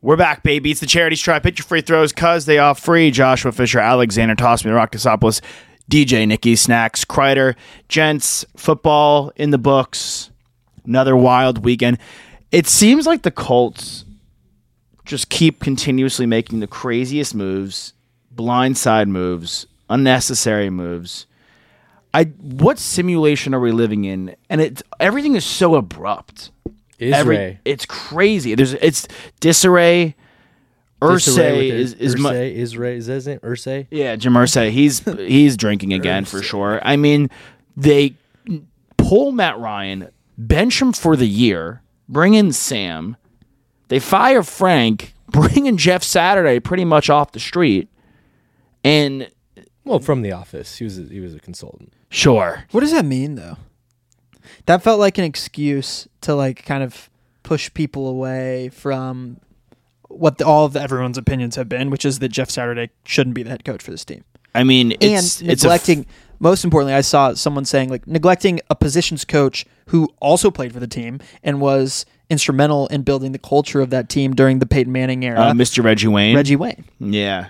We're back, baby. It's the charity stripe. Hit your free throws, cuz they are free. Joshua Fisher, Alexander Tossman, Rock Casopoulos, DJ Nikki Snacks, Kreider, Gents, football in the books. Another wild weekend. It seems like the Colts just keep continuously making the craziest moves, blindside moves, unnecessary moves. I what simulation are we living in? And it everything is so abrupt. Every, it's crazy. There's it's disarray. Ursay is is mu- Ursay, Isray, is that his name? Ursay? yeah, Jim Irsay. He's he's drinking again for sure. I mean, they pull Matt Ryan, bench him for the year, bring in Sam. They fire Frank, bring in Jeff Saturday pretty much off the street. And Well, from the office. He was a, he was a consultant. sure, What does that mean though? That felt like an excuse to like kind of push people away from what the, all of everyone's opinions have been, which is that Jeff Saturday shouldn't be the head coach for this team. I mean, it's and it's f- neglecting most importantly, I saw someone saying like neglecting a positions coach who also played for the team and was instrumental in building the culture of that team during the Peyton Manning era. uh, Mr. Reggie Wayne. Reggie Wayne. yeah.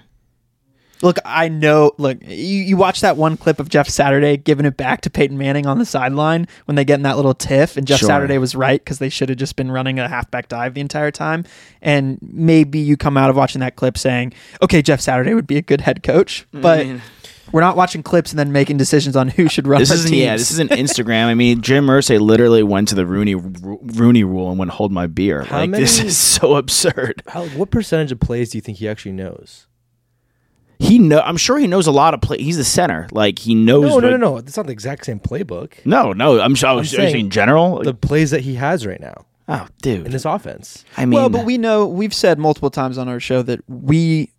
Look, I know. Look, you, you watch that one clip of Jeff Saturday giving it back to Peyton Manning on the sideline when they get in that little tiff, and Jeff Sure. Saturday was right because they should have just been running a halfback dive the entire time. And maybe you come out of watching that clip saying, "Okay, Jeff Saturday would be a good head coach," but we're not watching clips and then making decisions on who should run. This isn't yeah. This isn't Instagram. I mean, Jim Irsay literally went to the Rooney Rooney rule and went hold my beer. How like this is so absurd. How, what percentage of plays do you think he actually knows? He know. I'm sure he knows a lot of play. He's the center. Like he knows. No, no, what- no, no. It's not the exact same playbook. No, no. I'm sure. I was saying saying in general. The plays that he has right now oh, dude. in this offense. I mean, well, but we know we've said multiple times on our show that we,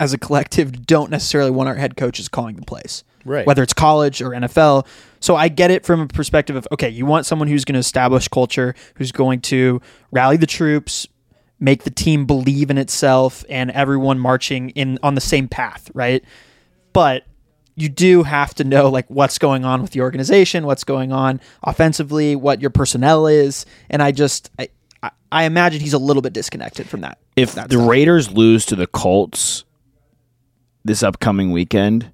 as a collective, don't necessarily want our head coaches calling the plays, Right. Whether it's college or NFL. So I get it from a perspective of okay, you want someone who's going to establish culture, who's going to rally the troops, make the team believe in itself, and everyone marching in on the same path, right? But you do have to know like what's going on with the organization, what's going on offensively, what your personnel is, and I just I, I- I imagine he's a little bit disconnected from that. if that the stuff. Raiders lose to the Colts this upcoming weekend,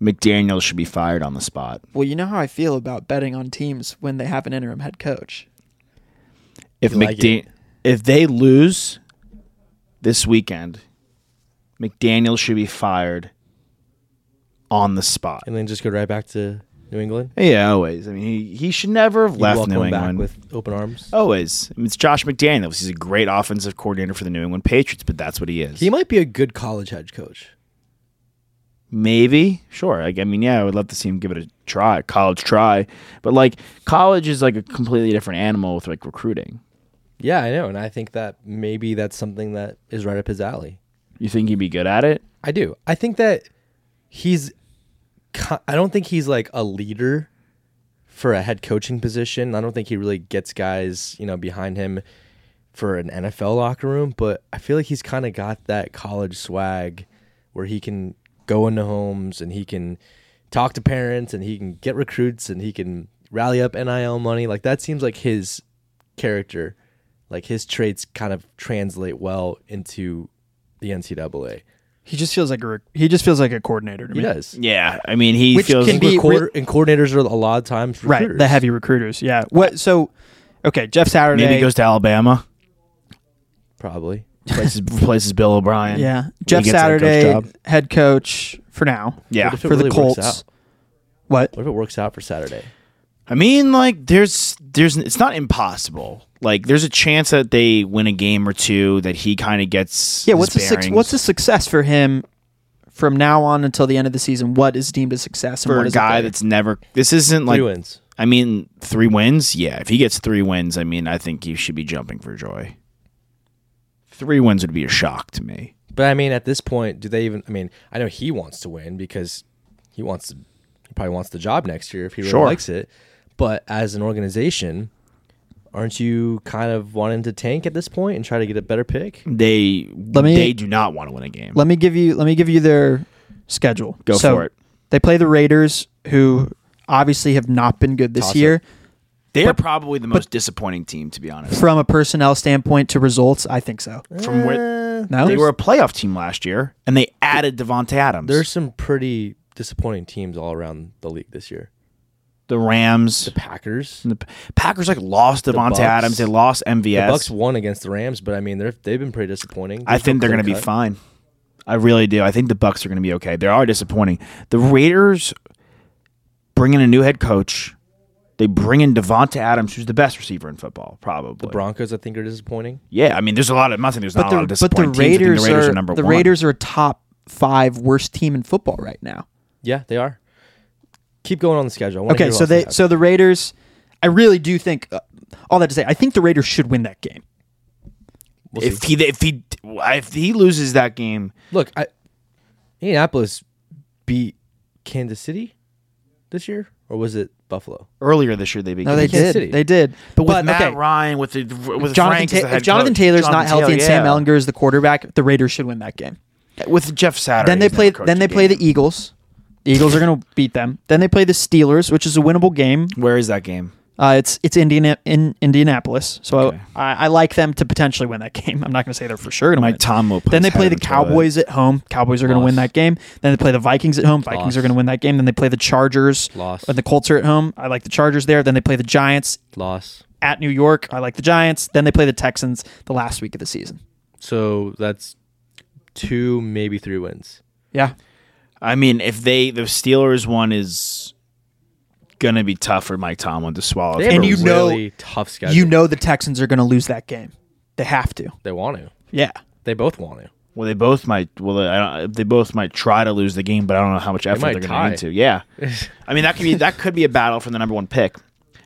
McDaniel should be fired on the spot. well, you know how I feel about betting on teams when they have an interim head coach. If You like McDa- it? If they lose this weekend, McDaniel should be fired on the spot. And then just go right back to New England. Yeah, always. I mean, he, he should never have You left welcome New him back England. with open arms. Always. I mean, it's Josh McDaniels. He's a great offensive coordinator for the New England Patriots, but that's what he is. He might be a good college head coach. Maybe, sure. Like, I mean, yeah, I would love to see him give it a try, college try. But like, college is like a completely different animal with like recruiting. Yeah, I know, and I think that maybe that's something that is right up his alley. You think he'd be good at it? I do. I think that he's. I don't think he's like a leader for a head coaching position. I don't think he really gets guys, you know, behind him for an NFL locker room. But I feel like he's kind of got that college swag where he can go into homes and he can talk to parents and he can get recruits and he can rally up NIL money. Like that seems like his character. Like his traits kind of translate well into the NCAA. He just feels like a rec- he just feels like a coordinator to He me. does. Yeah. I mean, he Which feels can be- Recorder- and coordinators are a lot of times Right, the heavy recruiters. Yeah. What? So, okay, Jeff Saturday. maybe he goes to Alabama, probably. replaces, replaces Bill O'Brien. Yeah, When he Jeff gets a coach Saturday, job. head coach for now. Yeah. What if it for the really Colts. out? What? What if it works out for Saturday? I mean, like, there's, there's, it's not impossible. Like, there's a chance that they win a game or two that he kind of gets. Yeah. What's the suc bearings. what's the success for him from now on until the end of the season? What is deemed a success and for what a is guy that's never? This isn't like Three wins. I mean, three wins. Yeah, if he gets three wins, I mean, I think he should be jumping for joy. Three wins would be a shock to me, But I mean, at this point, do they even? I mean, I know he wants to win because he wants to. He probably wants the job next year if he really Sure. likes it. But as an organization, aren't you kind of wanting to tank at this point and try to get a better pick? They Let me- they do not want to win a game. Let me give you let me give you their schedule. Go So, for it. They play the Raiders, who obviously have not been good this Toss-up. year. They are probably the most disappointing team, to be honest. From a personnel standpoint to results, I think so. Eh, from where No, they were a playoff team last year, and they added Davante Adams. There's some pretty disappointing teams all around the league this year. The Rams. The Packers. The Packers like lost Davante Bucks. Adams. They lost MVS. The Bucks won against the Rams, but I mean, they're they've been pretty disappointing. I think no they're going to be fine. I really do. I think the Bucks are going to be okay. They are disappointing. The Raiders bring in a new head coach. They bring in Davante Adams, who's the best receiver in football, probably. The Broncos, I think, are disappointing. Yeah, I mean, there's a lot of. I'm not saying there's not but a lot of the, but disappointing the teams. I think Raiders, the Raiders are, are number the one. Raiders are a top five worst team in football right now. Yeah, they are. Keep going on the schedule. Okay, so else they so the Raiders, I really do think uh, all that to say, I think the Raiders should win that game. We'll if see. he if he if he loses that game, look, I, Indianapolis beat Kansas City this year, or was it Buffalo? earlier this year they beat. No, they did. City. They did. But with But, Matt okay, Ryan, with the with Jonathan Frank as the Ta- head if Jonathan coach, Taylor's not Jonathan healthy and Taylor, Sam yeah. Ehlinger is the quarterback, the Raiders should win that game. with Jeff Saturday, then they play. never Then a they play the game. Eagles. The Eagles are going to beat them. Then they play the Steelers, which is a winnable game. Where is that game? Uh, it's it's Indiana in Indianapolis, so Okay. I, I like them to potentially win that game. I'm not going to say they're for sure Mike. Tom will. Then they play the. Cowboys at home. Cowboys are going to win that game. Then they play the Vikings at home. Vikings Loss. are going to win that game. Then they play the Chargers. Loss. And the Colts are at home. I like the Chargers there. Then they play the Giants Loss. at New York. I like the Giants. Then they play the Texans the last week of the season. So that's two, maybe three wins. Yeah. I mean, if they the Steelers one is gonna be tough for Mike Tomlin to swallow. They have And a you know- really tough schedule. You know the Texans are going to lose that game. They have to. they want to. Yeah. They both want to. Well, they both might. Well, I don't, they both might try to lose the game, but I don't know how much effort might they're going tie. to need to. Yeah, I mean that could be that could be a battle for the number one pick.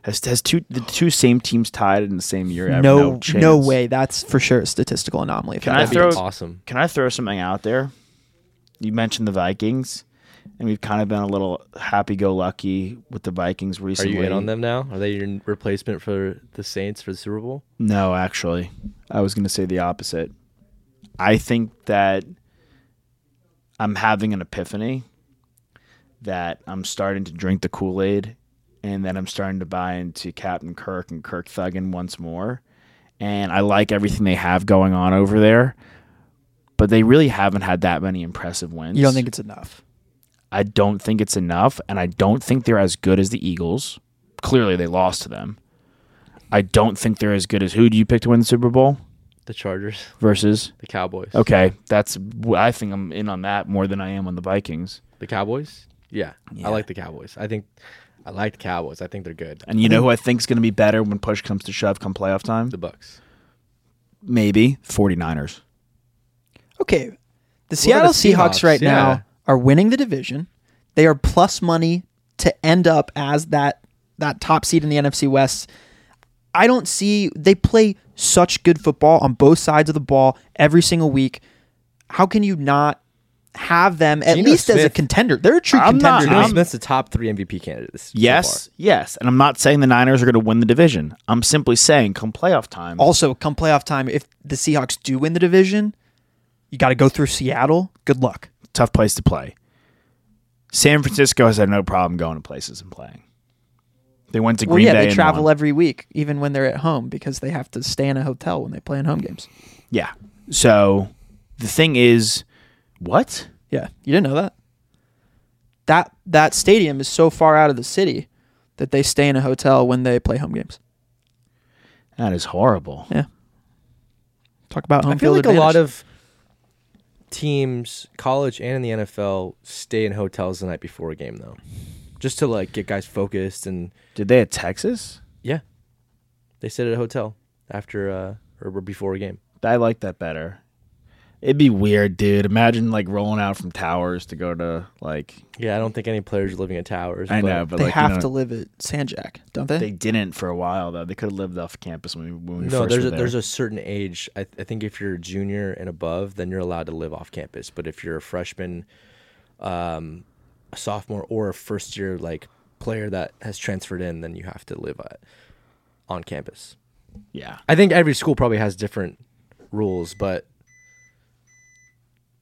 Has has two the two same teams tied in the same year? I have No, no, no, chance. way. That's for sure a statistical anomaly. if Can I That'd happens. throw- be awesome. Can I throw something out there? You mentioned the Vikings, and we've kind of been a little happy-go-lucky with the Vikings recently. Are you in on them now? Are they your replacement for the Saints for the Super Bowl? No, actually, I was going to say the opposite. I think that I'm having an epiphany that I'm starting to drink the Kool Aid, and that I'm starting to buy into Captain Kirk and Kirk Thuggin once more. And I like everything they have going on over there, but they really haven't had that many impressive wins. You don't think it's enough? I don't think it's enough, and I don't think they're as good as the Eagles. Clearly, they lost to them. I don't think they're as good as who do you pick to win the Super Bowl The Chargers, versus? the Cowboys. Okay, that's I think I'm in on that more than I am on the Vikings. The Cowboys? Yeah, Yeah. I like the Cowboys. I think I like the Cowboys. I think they're good. And you know who I think is going to be better when push comes to shove come playoff time? The Bucks. Maybe 49ers. Okay. The Seattle the Seahawks, Seahawks? right Yeah. now are winning the division. They are plus money to end up as that that top seed in the NFC West. I don't see they play such good football on both sides of the ball every single week. How can you not have them at Geno least as a contender? They're a true I'm not- contender. Geno to me. I'm- Smith's the top three MVP candidates. Yes, far. yes. And I'm not saying the Niners are going to win the division. I'm simply saying come playoff time. Also, come playoff time, if the Seahawks do win the division, you got to go through Seattle. Good luck. tough place to play. San Francisco has had no problem going to places and playing. They went to Green Well, yeah, Bay they travel won. every week, even when they're at home, because they have to stay in a hotel when they play in home games. Yeah. So the thing is, what? Yeah, you didn't know that. That that stadium is so far out of the city that they stay in a hotel when they play home games. That is horrible. Yeah. Talk about home I feel field like a lot advantage. of teams, college and in the NFL, stay in hotels the night before a game though, just to like get guys focused and Did they at Texas? yeah, they sit at a hotel after uh or before a game. I like that better. It'd be weird, dude. Imagine like rolling out from towers to go to like Yeah, I don't think any players are living in towers. I but know, but they like, you have know, to live at San Jac, don't they? They didn't for a while though. They could have lived off campus when we, when we No, first there's were a, there. there's a certain age. I, I think if you're a junior and above, then you're allowed to live off campus. But if you're a freshman, um, a sophomore, or a first year like player that has transferred in, then you have to live at, on campus. yeah. I think every school probably has different rules, but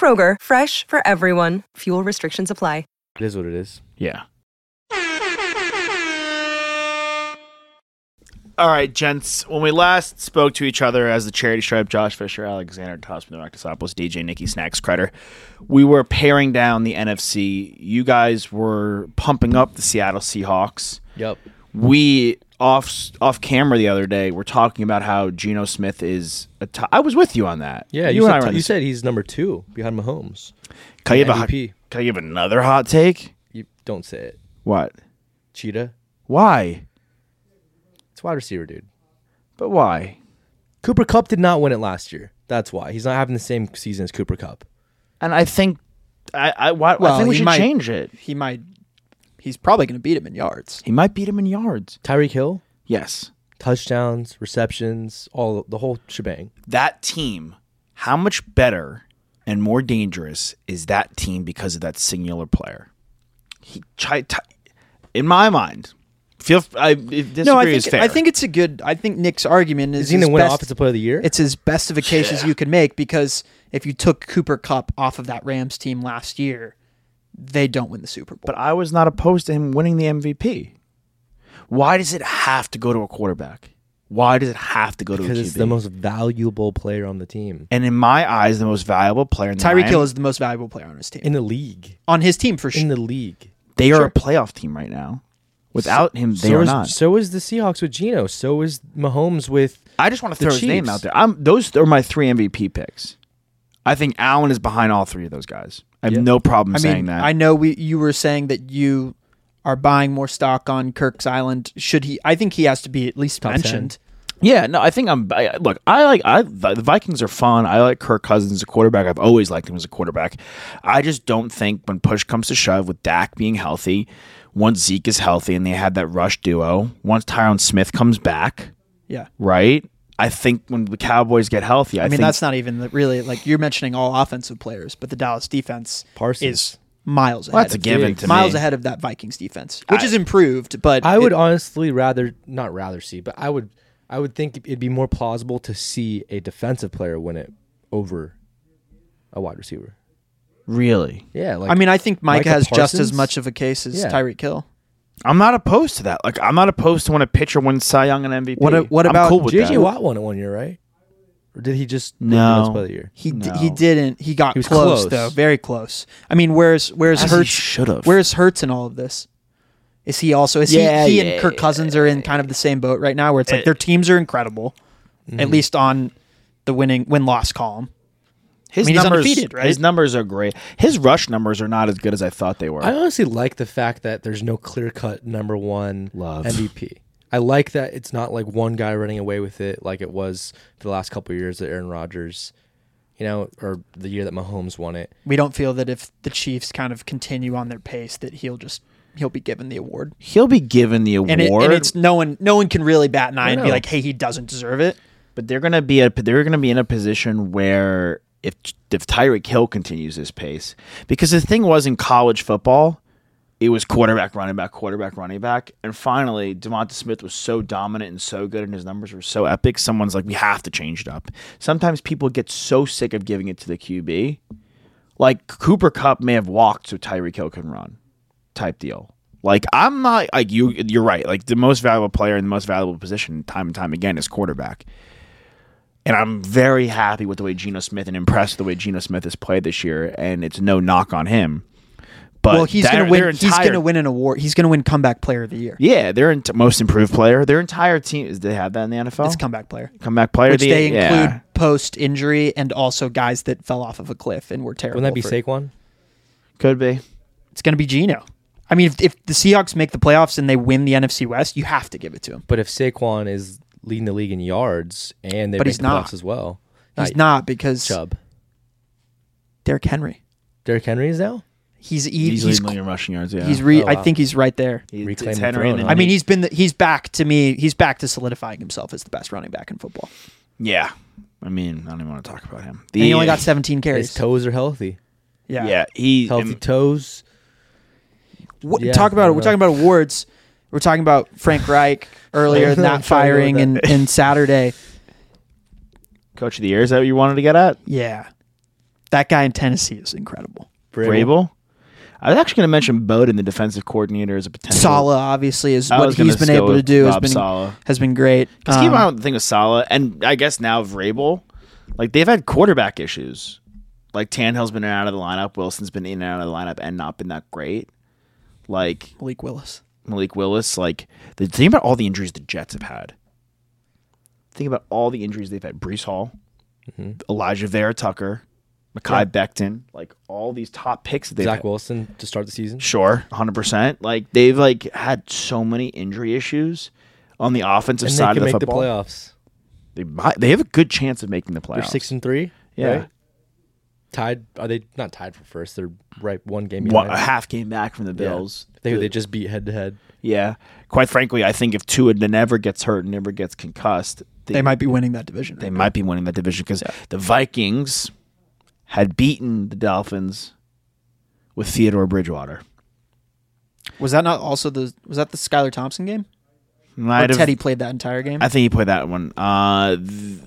Kroger, fresh for everyone. Fuel restrictions apply. it is what it is. Yeah. All right, gents. When we last spoke to each other as the charity stripe, Josh Fisher, Alexander Tosman, Arctosopoulos, DJ Nikki Snacks Crider, we were paring down the NFC. You guys were pumping up the Seattle Seahawks. Yep. We off off camera the other day were talking about how Geno Smith is a t- I was with you on that. Yeah, you, and I said, were on you said he's number two behind Mahomes. Can I give a can I give another hot take? You don't say it. What? Cheetah. Why? It's wide receiver, dude. But why? Cooper Kupp did not win it last year. That's why he's not having the same season as Cooper Kupp. And I think I I, why, I think we should might- change it. he might. He's probably going to beat him in yards. He might beat him in yards. Tyreek Hill, Yes. touchdowns, receptions, all the whole shebang. That team, how much better and more dangerous is that team because of that singular player? He, chi- ti- in my mind, feel I if disagree No, I is think fair. I think it's a good. I think Nick's argument is Is he going his to win best- Offensive Player of the Year? It's as best of a case as you can make because if you took Cooper Kupp off of that Rams team last year, they don't win the Super Bowl. but I was not opposed to him winning the MVP. Why does it have to go to a quarterback? Why does it have to go to because a it's the most valuable player on the team and in my eyes, the most valuable player in the Tyreek Lions- Hill is the most valuable player on his team. in the league. on his team for sure. In the league. They are a playoff team right now. Without him, they so are is, not. So is the Seahawks with Geno. So is Mahomes with. I just want to the throw his name out there. I'm those are my three MVP picks. I think Allen is behind all three of those guys. I have Yeah. no problem I saying mean, that. I know we you were saying that you are buying more stock on Kirk's Island. Should he? I think he has to be at least Top mentioned. yeah, no, I think I'm. I, look, I like. I the Vikings are fun. I like Kirk Cousins as a quarterback. I've always liked him as a quarterback. I just don't think when push comes to shove, with Dak being healthy, once Zeke is healthy and they had that rush duo, once Tyron Smith comes back, Yeah. right? I think when the Cowboys get healthy, I, I mean, think that's not even really like you're mentioning all offensive players, but the Dallas defense Parsons. is miles ahead. Well, that's a given to miles me. ahead of that Vikings defense, which is improved. But I would honestly rather not rather see, but I would I would think it'd be more plausible to see a defensive player win it over a wide receiver. really. Yeah, like I mean, I think Micah, Micah has just as much of a case as Yeah. Tyreek Hill. I'm not opposed to that. Like I'm not opposed to when a pitcher wins Cy Young and MVP. What what about cool with JJ that. Watt won it one year, right? Or did he just No. Defensive Player of the year? He d- he didn't. He got He was close, close. though, very close. I mean, where's where's As Hurts? should've. Where's Hurts in all of this? Is he also is Yeah, he, he yeah, and Kirk Cousins are in kind of the same boat right now, where it's like their teams are incredible, Mm-hmm. at least on the winning win loss column. His I mean, he's numbers, undefeated, right? His numbers are great. His rush numbers are not as good as I thought they were. I honestly like the fact that there's no clear cut number one Love. MVP. I like that it's not like one guy running away with it like it was for the last couple of years that Aaron Rodgers, you know, or the year that Mahomes won it. We don't feel that if the Chiefs kind of continue on their pace, that he'll just he'll be given the award. He'll be given the award, And, it, and it's no one no one can really bat an eye and be like, hey, he doesn't deserve it. but they're gonna be a, they're gonna be in a position where if if Tyreek Hill continues this pace, because the thing was in college football, it was quarterback, running back, quarterback, running back, and finally Devonta Smith was so dominant and so good, and his numbers were so epic. Someone's like, we have to change it up. Sometimes people get so sick of giving it to the QB, like Cooper Kupp may have walked so Tyreek Hill can run, type deal. Like I'm not like you. You're right. Like the most valuable player in the most valuable position, time and time again, is quarterback. And I'm very happy with the way Geno Smith and impressed with the way Geno Smith has played this year. And it's no knock on him. But well, he's going to win. their He's going to win an award. He's going to win comeback player of the year. Yeah, their ent- most improved player. Their entire team. Is they have that in the NFL? It's comeback player, comeback player. which the they yeah. include post injury and also guys that fell off of a cliff and were terrible. Wouldn't that be for- Saquon? Could be. It's going to be Geno. I mean, if, if the Seahawks make the playoffs and they win the NFC West, you have to give it to him. But if Saquon is leading the league in yards and they But make he's the not. playoffs as well, He's not because Chubb. Derrick Henry. Derrick Henry is now. He's he, He's, he's leading in rushing yards. Yeah. he's re, Oh, I think he's right there. He- reclaiming it's the Henry throne, and huh? I mean, he- he's been the, he's back to me. He's back to solidifying himself as the best running back in football. yeah. I mean, I don't even want to talk about him. And he only got 17 His carries. toes are healthy. Yeah. Yeah, he Healthy and- toes. What, Yeah, talk I about don't We're know. talking about awards. We're talking about Frank Reich earlier, I'm not firing and, with and Saturday. coach of the year. Is that what you wanted to get at? Yeah. That guy in Tennessee is incredible. Vrabel. I was actually going to mention Bowden, the defensive coordinator, as a potential. Saleh obviously is I what was gonna he's been go able to with do has Bob been Saleh. has been great. Because keep in Um, mind the thing with Saleh, and I guess now Vrabel, like they've had quarterback issues. Like Tannehill's been in and out of the lineup, Wilson's been in and out of the lineup, and not been that great. Like Malik Willis. Malik Willis, like the thing about all the injuries the Jets have had. Think about all the injuries they've had: Breece Hall, mm-hmm. Elijah Vera Tucker, Mekhi Becton, like all these top picks that Zach had. Wilson to start the season. Sure, hundred percent. Like they've like had so many injury issues on the offensive And side of the make the football. playoffs. They might, they have a good chance of making the They're playoffs. six and three. Yeah. right? Tied. Are they not tied for first? They're right one game One, behind. a half game back from the Yeah. Bills. They they just beat head to head. yeah. Quite frankly, I think if Tua never gets hurt and never gets concussed, They might be winning that division. they might be winning that division because the Vikings had beaten the Dolphins with Theodore Bridgewater. Was that not also the was that the Skylar Thompson game? Or have- Teddy played that entire game? I think he played that one. Uh, th-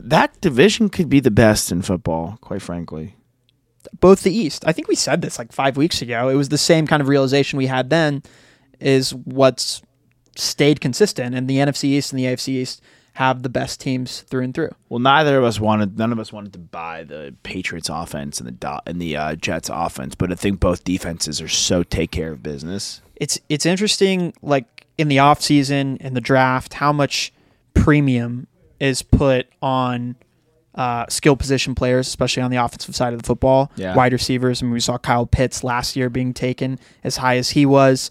that division could be the best in football, quite frankly. Both the East. I think we said this like five weeks ago. It was the same kind of realization we had then is what's stayed consistent and the NFC East and the AFC East have the best teams through and through. Well, neither of us wanted. None of us wanted to buy the Patriots offense and the and the uh, Jets offense, but I think both defenses are so take care of business. it's it's interesting like in the off season and the draft how much premium is put on uh, skill position players, especially on the offensive side of the football. Yeah. Wide receivers. I mean, we saw Kyle Pitts last year being taken as high as he was.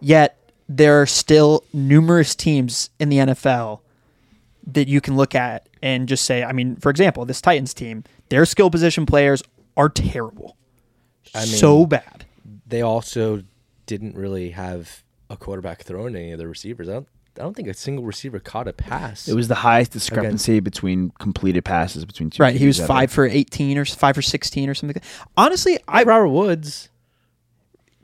Yet there are still numerous teams in the NFL that you can look at and just say, I mean, for example, this Titans team, their skill position players are terrible. I mean, so bad. They also didn't really have a quarterback throwing any of the receivers. I don't. I don't think a single receiver caught a pass. It was the highest discrepancy between completed passes between two. Right, he was ever. five for eighteen or five for sixteen or something. Like. Honestly, I Robert Woods.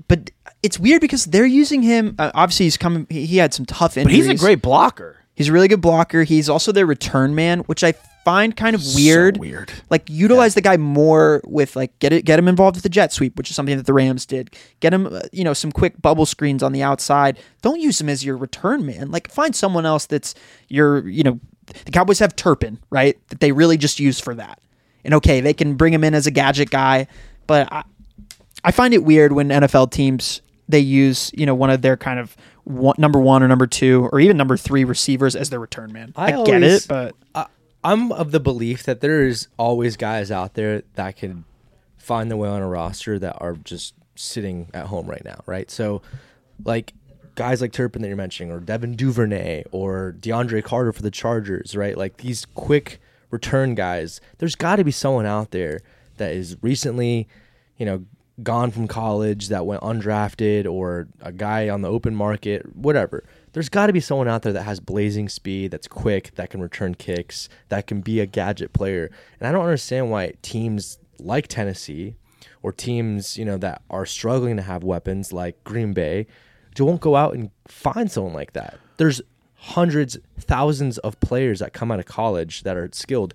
but it's weird because they're using him. Uh, obviously, he's coming. He, he had some tough but injuries. he's a great blocker. He's a really good blocker. He's also their return man, which I find kind of weird. So weird. Like utilize the guy more with like get it get him involved with the jet sweep, which is something that the Rams did. Get him, uh, you know, some quick bubble screens on the outside. Don't use him as your return man. Like find someone else that's your, you know, the Cowboys have Turpin, right? That they really just use for that. And okay, they can bring him in as a gadget guy, but I, I find it weird when NFL teams they use you know one of their kind of one, number one or number two or even number three receivers as their return man. I, I get it, but I, I'm of the belief that there's always guys out there that can find their way on a roster that are just sitting at home right now, right? So, like guys like Turpin that you're mentioning, or Devin Duvernay, or DeAndre Carter for the Chargers, right? Like these quick return guys. There's got to be someone out there that is recently, you know, gone from college that went undrafted, or a guy on the open market, whatever. There's got to be someone out there that has blazing speed, that's quick, that can return kicks, that can be a gadget player. And I don't understand why teams like Tennessee or teams, you know, that are struggling to have weapons like Green Bay, just won't go out and find someone like that. There's hundreds, thousands of players that come out of college that are skilled.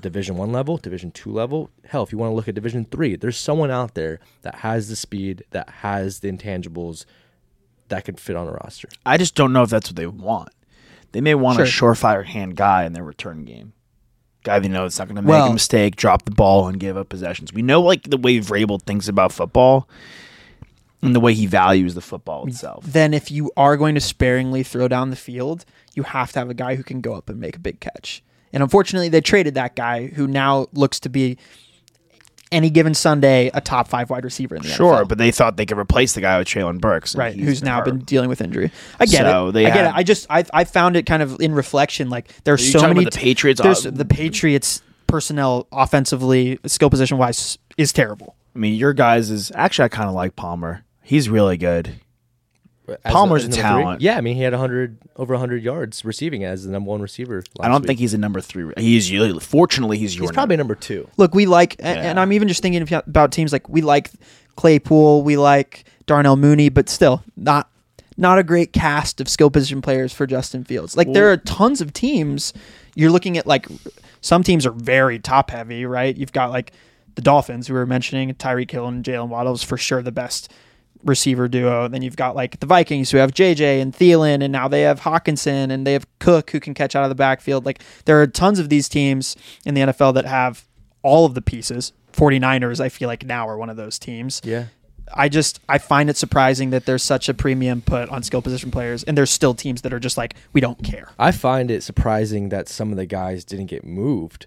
Division one level, Division two level. Hell, if you want to look at Division three, there's someone out there that has the speed, that has the intangibles, that could fit on a roster. I just don't know if that's what they want. They may want a surefire hand guy in their return game. Guy they know it's not going to make Well- a mistake, drop the ball, and give up possessions. We know like the way Vrabel thinks about football and the way he values the football itself. Then if you are going to sparingly throw down the field, you have to have a guy who can go up and make a big catch. And unfortunately, they traded that guy who now looks to be any given Sunday a top five wide receiver in the Sure, NFL. but they thought they could replace the guy with Treylon Burks, right, who's now been dealing with injury. I get So it. I get it. I just I I found it kind of in reflection. Like there's so many about the Patriots? There's Uh, the Patriots personnel offensively, skill position wise, is terrible. I mean, your guys is actually I kind of like Palmer. He's really good. As Palmer's as a talent. Three. Yeah, I mean he had 100 over 100 yards receiving as the number one receiver. I don't week. think he's a number three. He's usually, fortunately he's your he's probably number two. Look, we like, Yeah. and I'm even just thinking about- about teams like we like Claypool, we like Darnell Mooney, but still not not a great cast of skill position players for Justin Fields. Like there are tons of teams. You're looking at like some teams are very top heavy, right? You've got like the Dolphins, who we were mentioning, Tyreek Hill and Jaylen Waddle is for sure the best receiver duo. Then you've got like the Vikings who have JJ and Thielen, and now they have Hockenson and they have Cook who can catch out of the backfield. Like there are tons of these teams in the NFL that have all of the pieces. 49ers, I feel like now are one of those teams. Yeah. I just I find it surprising that there's such a premium put on skill position players, and there's still teams that are just like we don't care. I find it surprising that some of the guys didn't get moved,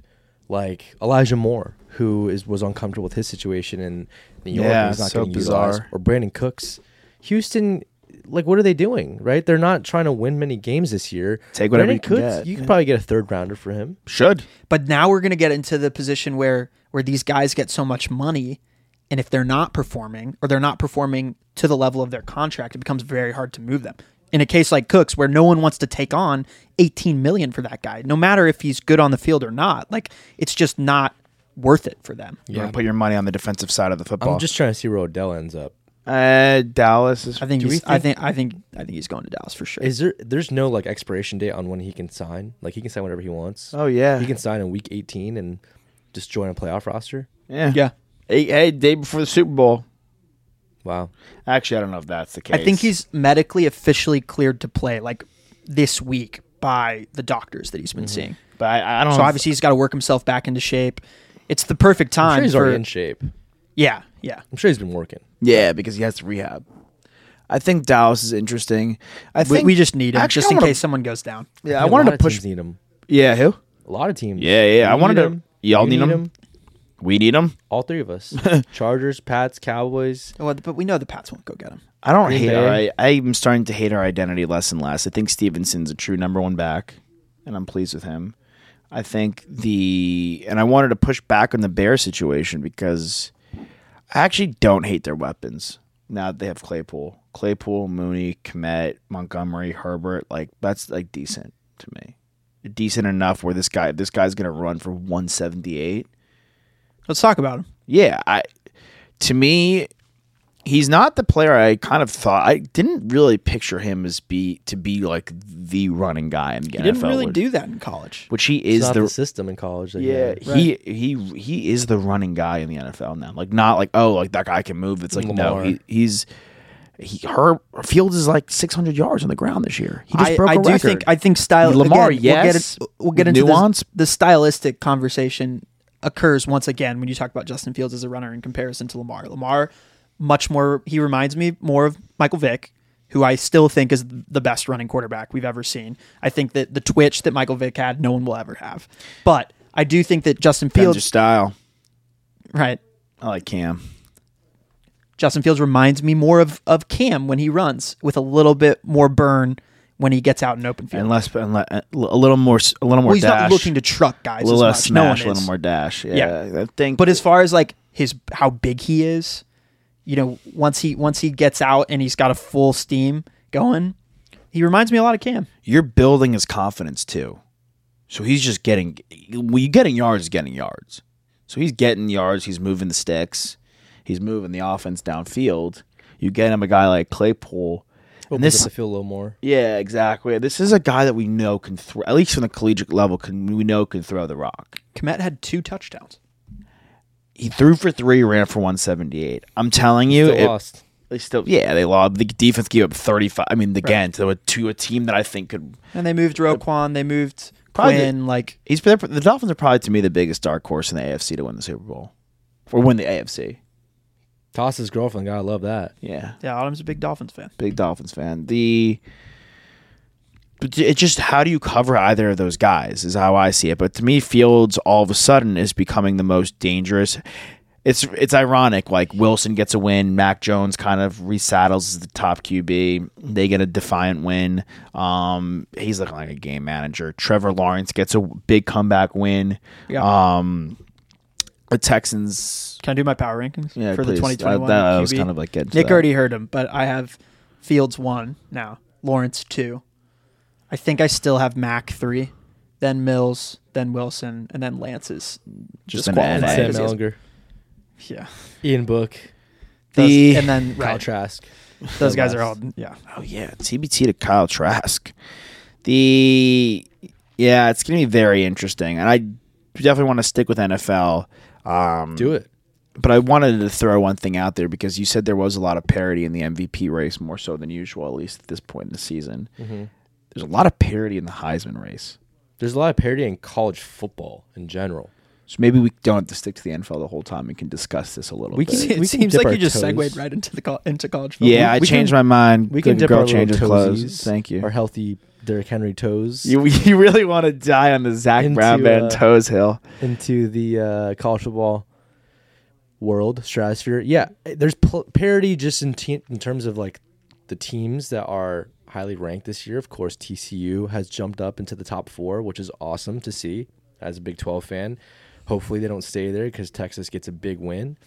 like Elijah Moore, who is was uncomfortable with his situation in New York. Yeah, he's not so getting utilized. bizarre. Or Brandin Cooks, Houston. Like, what are they doing? Right? They're not trying to win many games this year. Take whatever Brandin you can Cooks, get. You could probably get a third rounder for him. should. But now we're going to get into the position where where these guys get so much money, and if they're not performing or they're not performing to the level of their contract, it becomes very hard to move them. In a case like Cooks, where no one wants to take on 18 million for that guy, no matter if he's good on the field or not, like it's just not worth it for them. You want to put your money on the defensive side of the football. I'm just trying to see where Odell ends up. uh, Dallas is. I think, Do we he's, I think- think I think I think he's going to Dallas for sure. Is there? There's no like expiration date on when he can sign. Like he can sign whenever he wants. Oh yeah, He can sign in week 18 and just join a playoff roster. yeah, yeah, Hey, hey, day before the Super Bowl. Wow. Actually, I don't know if that's the case. I think he's medically officially cleared to play like this week by the doctors that he's been mm-hmm. seeing. But I, I don't. So know if- obviously he's got to work himself back into shape. It's the perfect I'm time sure he's for already in shape. yeah, yeah. I'm sure he's been working. yeah, because he has to rehab. I think Dallas is interesting. I think we just need him Actually, just in wanna- case someone goes down. Yeah, I wanted lot to of push. teams need him. Yeah, who? A lot of teams. Yeah, yeah. I wanted need to- him. y'all You need him? We need him. All three of us. Chargers, Pats, Cowboys. Oh, well, but we know the Pats won't go get him. I don't Green hate Bay. our. I, I'm starting to hate our identity less and less. I think Stevenson's a true number one back, and I'm pleased with him. I think the and I wanted to push back on the Bear situation because I actually don't hate their weapons. Now that they have Claypool, Claypool, Mooney, Kmet, Montgomery, Herbert, like that's like decent to me. Decent enough where this guy, this guy's gonna run for 178. Let's talk about him. Yeah, I to me, he's not the player I kind of thought. I didn't really picture him as be to be like the running guy in the He NFL. didn't really which- do that in college. which he is not the, the, system in college. that yeah had. he he he is the running guy in the NFL now. Like not like oh like that guy can move. It's like no he, he's he her Fields is like 600 yards on the ground this year. He just I, broke a I do record. think I think style Lamar, again, yes, We'll get, it, we'll get into nuance. this, the stylistic conversation occurs once again when you talk about Justin Fields as a runner in comparison to Lamar. Lamar, much more. He reminds me more of Michael Vick, who I still think is the best running quarterback we've ever seen. I think that the twitch that Michael Vick had, no one will ever have. But I do think that Justin Depends your Fields, style. right? I like Cam. Justin Fields reminds me more of of Cam when he runs with a little bit more burn when he gets out in open field. And less, and le- uh, a little more, a little more well, he's dash. not looking to truck guys a little less much. No one smash, a little more dash. Yeah, Yeah. I think. But as far as like his how big he is, you know, once he once he gets out and he's got a full steam going, he reminds me a lot of Cam. you're building his confidence too. So he's just getting, well, you getting yards, getting yards. So he's getting yards. He's moving the sticks. He's moving the offense downfield. You get him a guy like Claypool, Opens this, up the field a little more. yeah, exactly. This is a guy that we know can throw, at least from the collegiate level, can we know can throw the rock. Kmet had two touchdowns. He threw for three, ran for 178. I'm telling you, Still it- lost. they still, yeah, they lost. The defense gave up 35. I mean, again, to a to a team that I think could And they moved Roquan, they moved Probably the- Quinn, like He's the Dolphins are probably to me the biggest dark horse in the AFC to win the Super Bowl or win the AFC. Toss his girlfriend. Gotta love that. Yeah, yeah, Autumn's a big Dolphins fan. big Dolphins fan. The but it just how do you cover either of those guys is how I see it. But to me, Fields all of a sudden is becoming the most dangerous. It's it's ironic. Like Wilson gets a win, Mac Jones kind of resaddles as the top QB. They get a defiant win. Um, he's looking like a game manager. Trevor Lawrence gets a big comeback win. Yeah. Um, the Texans. Can I do my power rankings Yeah, for please. the 2021 Uh, that- I was kind of like getting to Nick that. already heard him, but I have Fields one now, Lawrence two. I think I still have Mac three, then Mills, then Wilson, and then Lance's Just just an qualified NA. Sam because he has- Ehlinger, Yeah, Ian Book, Those- The- and then Kyle right, Trask. those guys are all yeah. Oh yeah, TBT to Kyle Trask. The yeah, it's gonna be very interesting, and I definitely want to stick with NFL. Um, Do it. but I wanted to throw one thing out there because you said there was a lot of parity in the MVP race, more so than usual, at least at this point in the season. There's a lot of parity in the Heisman race, There's a lot of parity in college football in general. so maybe we don't have to stick to the NFL the whole time. We can discuss this a little We bit. can- It we seems dip like our you just toes. segued right into the col- into college football. yeah, I we changed can- my mind. We can Good dip girl our little changes clothes. toesies, Thank you. Our healthy Derrick Henry toes You you really want to die on the Zach Into, Brown band uh, toes hill? into the uh, college football world stratosphere. Yeah, there's pl- parity just in te- in terms of like the teams that are highly ranked this year. Of course, TCU has jumped up into the top four, which is awesome to see as a Big 12 fan. Hopefully, they don't stay there because Texas gets a big win.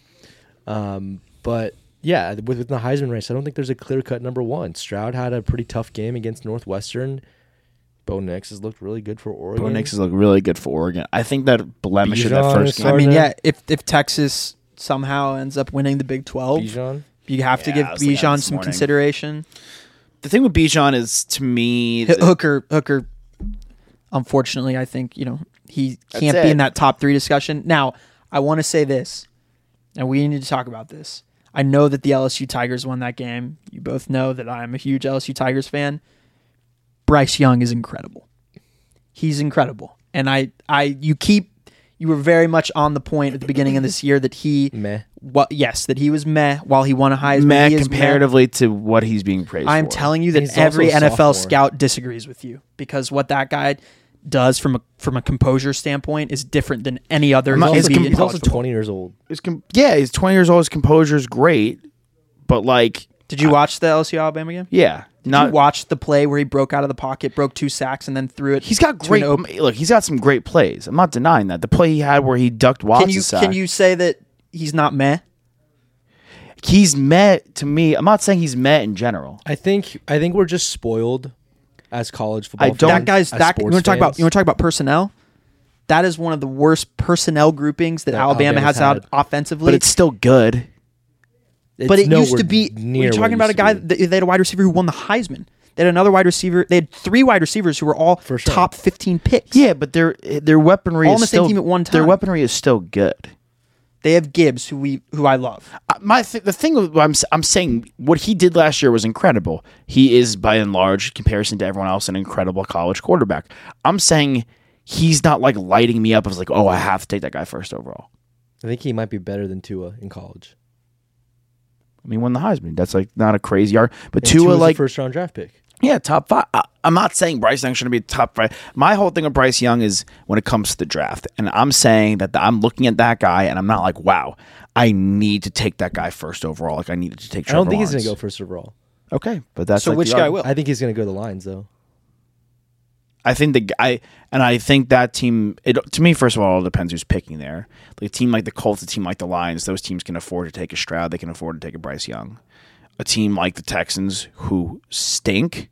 Um, but yeah, with, with the Heisman race, I don't think there's a clear cut number one. Stroud had a pretty tough game against Northwestern. Bo Nix has looked really good for Oregon. Bo Nix has looked really good for Oregon. I think that blemish in that first game. I mean, yeah. If if Texas somehow ends up winning the Big Twelve, Bijan. you have to give I was looking at Bijan some morning. consideration. The thing with Bijan is, to me, H- Hooker, Hooker. Unfortunately, I think you know he can't be in that top three discussion. Now, I want to say this, and we need to talk about this. I know that the LSU Tigers won that game. You both know that I am a huge LSU Tigers fan. Bryce Young is incredible. He's incredible, and I, I, you keep, you were very much on the point at the beginning of this year that he, Meh. what, yes, that he was meh while he won a Heisman. meh He is meh. comparatively to what he's being praised I'm for. telling you that he's every NFL sophomore. scout disagrees with you because what that guy does from a from a composure standpoint is different than any other. not- He's also, com- he's also football. 20 years old. His com- yeah, he's 20 years old. His composure is great, but like, Did you watch the LSU Alabama game? yeah, Did not. you watch the play where he broke out of the pocket, broke two sacks, and then threw it? He's got great. op- Look, he's got some great plays. I'm not denying that. The play he had where he ducked Watts. Can you can you say that he's not meh? He's met to me. I'm not saying he's met in general. I think I think we're just spoiled as college football. I don't- that guy's that. You want to talk about you want to talk about personnel? That is one of the worst personnel groupings that, That Alabama Alabama's has out had. offensively. But it's still good. It's but it used to be. near We're talking about a guy. That, they had a wide receiver who won the Heisman. They had another wide receiver. They had three wide receivers who were all sure. top fifteen picks. Yeah, but their their weaponry All is on the same still team at one time. Their weaponry is still good. They have Gibbs, who we who I love. Uh, my th- the thing I'm s- I'm saying what he did last year was incredible. He is by and large, in comparison to everyone else, an incredible college quarterback. I'm saying he's not like lighting me up as like, oh, I have to take that guy first overall. I think he might be better than Tua in college. I mean, won the Heisman. That's like not a crazy yard, but And Tua Tua's a like first round draft pick. Yeah, top five. I, I'm not saying Bryce Young shouldn't be top five. My whole thing with Bryce Young is when it comes to the draft, and I'm saying that the, I'm looking at that guy, and I'm not like, wow, I need to take that guy first overall. Like I needed to take. I don't Trevor think he's going to go first overall. Okay, but that's So like which the guy will? I think he's going to go to the Lions though. I think the guy, and I think that team. It to me, first of all, it depends who's picking there. Like a team like the Colts, a team like the Lions, those teams can afford to take a Stroud. They can afford to take a Bryce Young. A team like the Texans, who stink,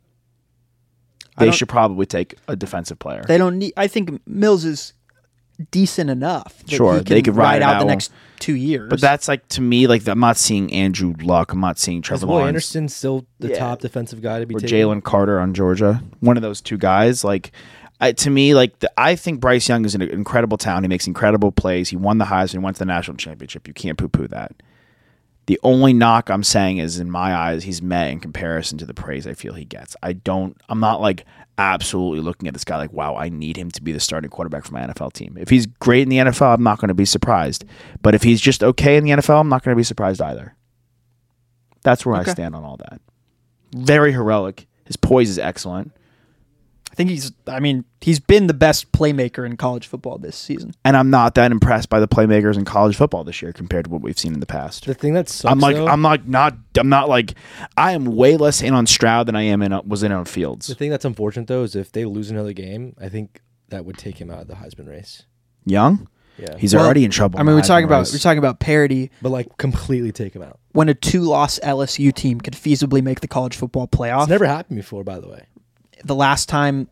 they should probably take a defensive player. They don't need. I think Mills is decent enough. that Sure, he they could ride it out out. the next two years. but that's like to me, like I'm not seeing Andrew Luck. I'm not seeing Trevor Will Lawrence Anderson still the Yeah. top defensive guy to be or taken? Jalen Carter on Georgia. One of those two guys. Like I, to me, like the, I think Bryce Young is an incredible talent. He makes incredible plays. He won the Heisman. He Went to the national championship. You can't poo poo that. The only knock I'm saying is, in my eyes, he's met in comparison to the praise I feel he gets. I don't. I'm not like absolutely looking at this guy like, wow, I need him to be the starting quarterback for my NFL team. If he's great in the NFL, I'm not going to be surprised. But if he's just okay in the NFL, I'm not going to be surprised either. That's where I stand on all that. Very heroic. His poise is excellent. I think he's. I mean, he's been the best playmaker in college football this season. and I'm not that impressed by the playmakers in college football this year compared to what we've seen in the past. The thing that sucks, I'm like though- I'm like not I'm not like I am way less in on Stroud than I am in was in on Fields. The thing that's unfortunate though is if they lose another game, I think that would take him out of the Heisman race. Young, Yeah, he's Well, already in trouble. I mean, we're talking about race. we're talking about parity. but like completely take him out. When a two-loss LSU team could feasibly make the college football playoff, It's never happened before, by the way. The last time,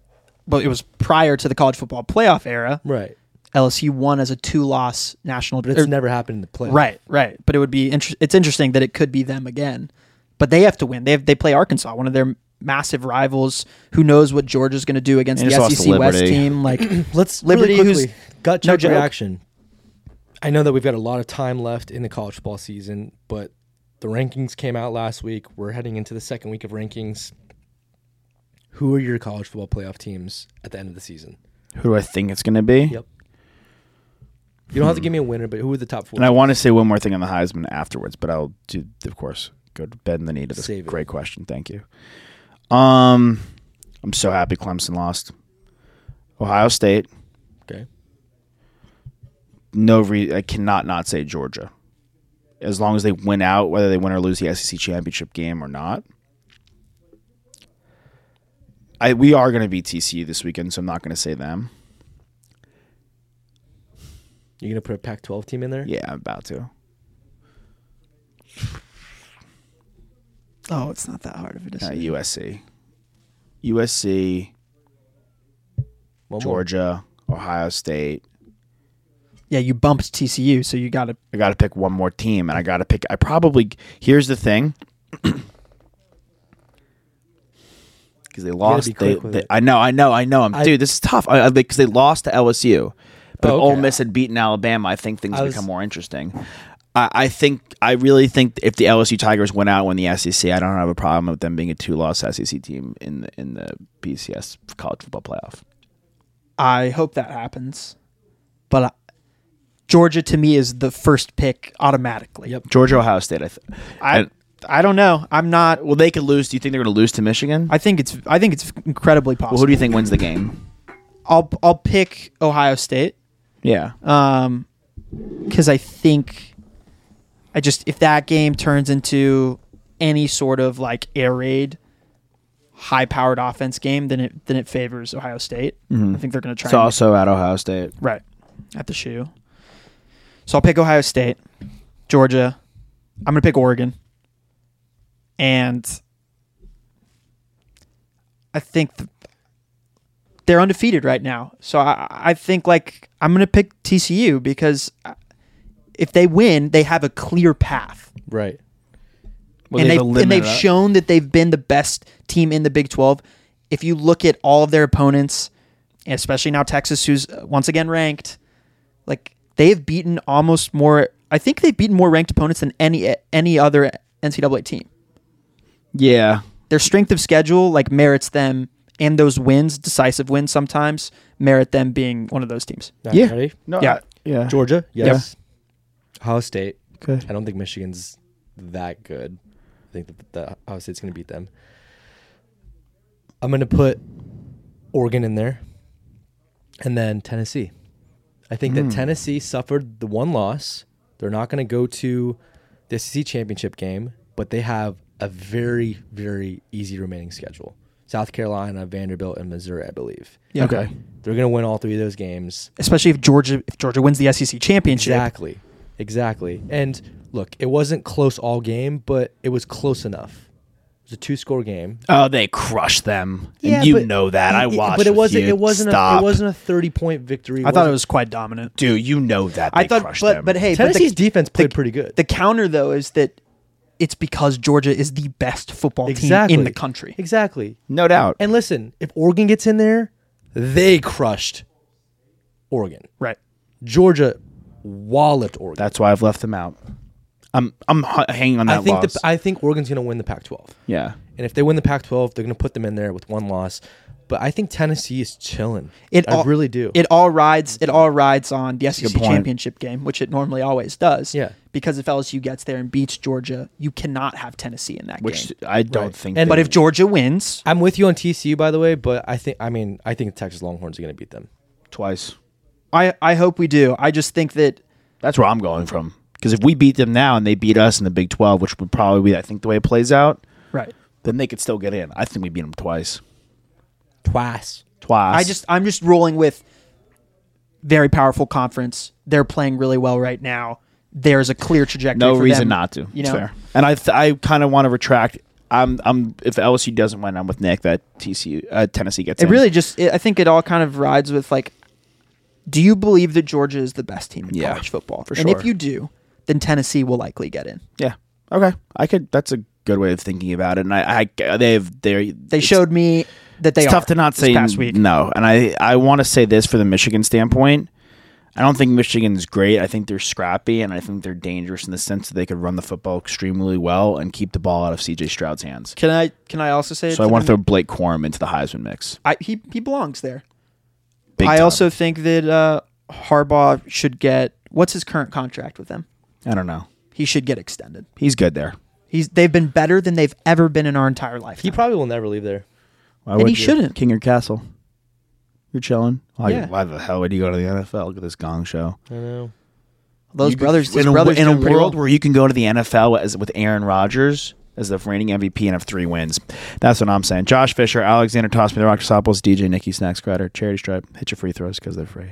but it was prior to the college football playoff era. Right, LSU won as a two-loss national. but it's or- never happened in the play. Right, right. But it would be inter- it's interesting that it could be them again. But they have to win. They have, they play Arkansas, one of their massive rivals. Who knows what Georgia's going to do against They the just SEC West team? Like Let's Liberty, really who's- quickly, gut no check joke. reaction. I know that we've got a lot of time left in the college football season, but the rankings came out last week. We're heading into the second week of rankings. Who are your college football playoff teams at the end of the season? Who do I think it's going to be? Yep. You don't have to give me a winner, but who are the top four? And I want to say one more thing on the Heisman afterwards, but I'll do, of course, go to bed in the need of this Save it. great question. Thank you. Um, I'm so happy Clemson lost. Ohio State. okay. no re- I cannot not say Georgia. As long as they win out, whether they win or lose the SEC championship game or not. I we are going to beat TCU this weekend, so I'm not going to say them. You're gonna put a Pac-12 team in there? Yeah, I'm about to. oh, it's not that hard of a Uh, decision. USC, USC, One more. Georgia, Ohio State. yeah, you bumped TCU, so you got to. I got to pick one more team, and I got to pick. I probably here's the thing, because they lost. They, they- I know, I know, I know. I'm I- dude. This is tough. I because they lost to LSU, but Oh, if. Ole Miss had beaten Alabama, I think things I was- become more interesting. I, I think I really think if the LSU Tigers went out, win the SEC, I don't have a problem with them being a two-loss SEC team in the in the BCS college football playoff. I hope that happens, but uh, Georgia to me is the first pick automatically. Yep. Georgia, Ohio State. I, th- I I don't know. I'm not. well, they could lose. Do you think they're going to lose to Michigan? I think it's I think it's incredibly possible. well, who do you think wins the game? I'll I'll pick Ohio State. Yeah. Um, because I think I just if that game turns into any sort of like air raid, high powered offense game, then it then it favors Ohio State. I think they're going to try It's also at Ohio State. right at the shoe. So I'll pick Ohio State, Georgia. I'm going to pick Oregon, and I think the, they're undefeated right now. So I, I think like I'm going to pick TCU because uh, if they win, they have a clear path, Right. Well, and they've they've, and they've that. shown that they've been the best team in the Big 12. If you look at all of their opponents, especially now Texas, who's uh, once again ranked, like they have beaten almost more. I think they've beaten more ranked opponents than any any other NCAA team. Yeah. Their strength of schedule like merits them, and those wins, decisive wins, sometimes merit them being one of those teams. All right, Yeah. Ready? No. Yeah. I- yeah. Georgia. Yes. Ohio State. Good. I don't think Michigan's that good. I think that, that Ohio State's going to beat them. I'm going to put Oregon in there, and then Tennessee. I think Hmm. that Tennessee suffered the one loss. They're not going to go to the SEC championship game, but they have a very, very easy remaining schedule. South Carolina, Vanderbilt, and Missouri, I believe. Yeah. Okay. They're going to win all three of those games. Especially if Georgia if Georgia wins the SEC championship. Exactly. Exactly. And look, it wasn't close all game, but it was close enough. It was a two score game. Oh, they crushed them. Yeah, and you but- know that. I watched. But it wasn't you. it wasn't a, it wasn't a 30 point victory. I thought it was quite dominant. Dude, you know that. They I thought, crushed but them. but hey, Tennessee's but the, defense played the- pretty good. The counter though is that it's because Georgia is the best football exactly. team in the country. Exactly. no doubt. And listen, if Oregon gets in there, they crushed Oregon. Right. Georgia walloped Oregon. That's why I've left them out. I'm I'm h- hanging on that I think loss. the, I think Oregon's going to win the Pac-12, yeah. and if they win the Pac-12, they're going to put them in there with one loss. But I think Tennessee is chilling. It I really do. It all rides. It all rides on the SEC championship game, which it normally always does. Yeah. Because if LSU gets there and beats Georgia, you cannot have Tennessee in that Which game. Which I don't Right. think. And- But if Georgia wins, I'm with you on TCU, by the way, but I think I mean I think the Texas Longhorns are going to beat them. twice, I I hope we do. I just think that that's where I'm going from. Because if we beat them now and they beat us in the Big 12, which would probably be, I think, the way it plays out, right. then they could still get in. I think we beat them twice. Twice. Twice. I just I'm just rolling with very powerful conference. They're playing really well right now. There's a clear trajectory. no reason them, not to. You it's know, fair. And I th- I kind of want to retract. I'm I'm if LSU doesn't win, I'm with Nick that TCU uh, Tennessee gets it in. really just it, I think it all kind of rides with like, do you believe that Georgia is the best team in Yeah, college football? for sure. And if you do, then Tennessee will likely get in. yeah. Okay, I could. That's a good way of thinking about it. And I, I they've they They showed me that they it's are tough to not say this say past week. no. And I I want to say this for the Michigan standpoint. I don't think Michigan's great. I think they're scrappy, and I think they're dangerous in the sense that they could run the football extremely well and keep the ball out of C.J. Stroud's hands. Can I can I also say? So I want to throw Blake Corum into the Heisman mix. I, he he belongs there. Big I time. also think that uh, Harbaugh should get what's his current contract with them. I don't know. He should get extended. He's good there. He's they've been better than they've ever been in our entire life. He probably will never leave there. Why And would he you? shouldn't. King or Castle. You're chilling. Why, Yeah. why the hell would you go to the NFL? Look at this gong show. I know. those You could- brothers. Those in a, brothers in a doing pretty world well. where you can go to the NFL as with Aaron Rodgers as the reigning MVP and have three wins. That's what I'm saying. Josh Fisher, Alexander Toss me the Rock Sopples, DJ Nikki Snacks Crider, Charity Stripe. Hit your free throws because they're free.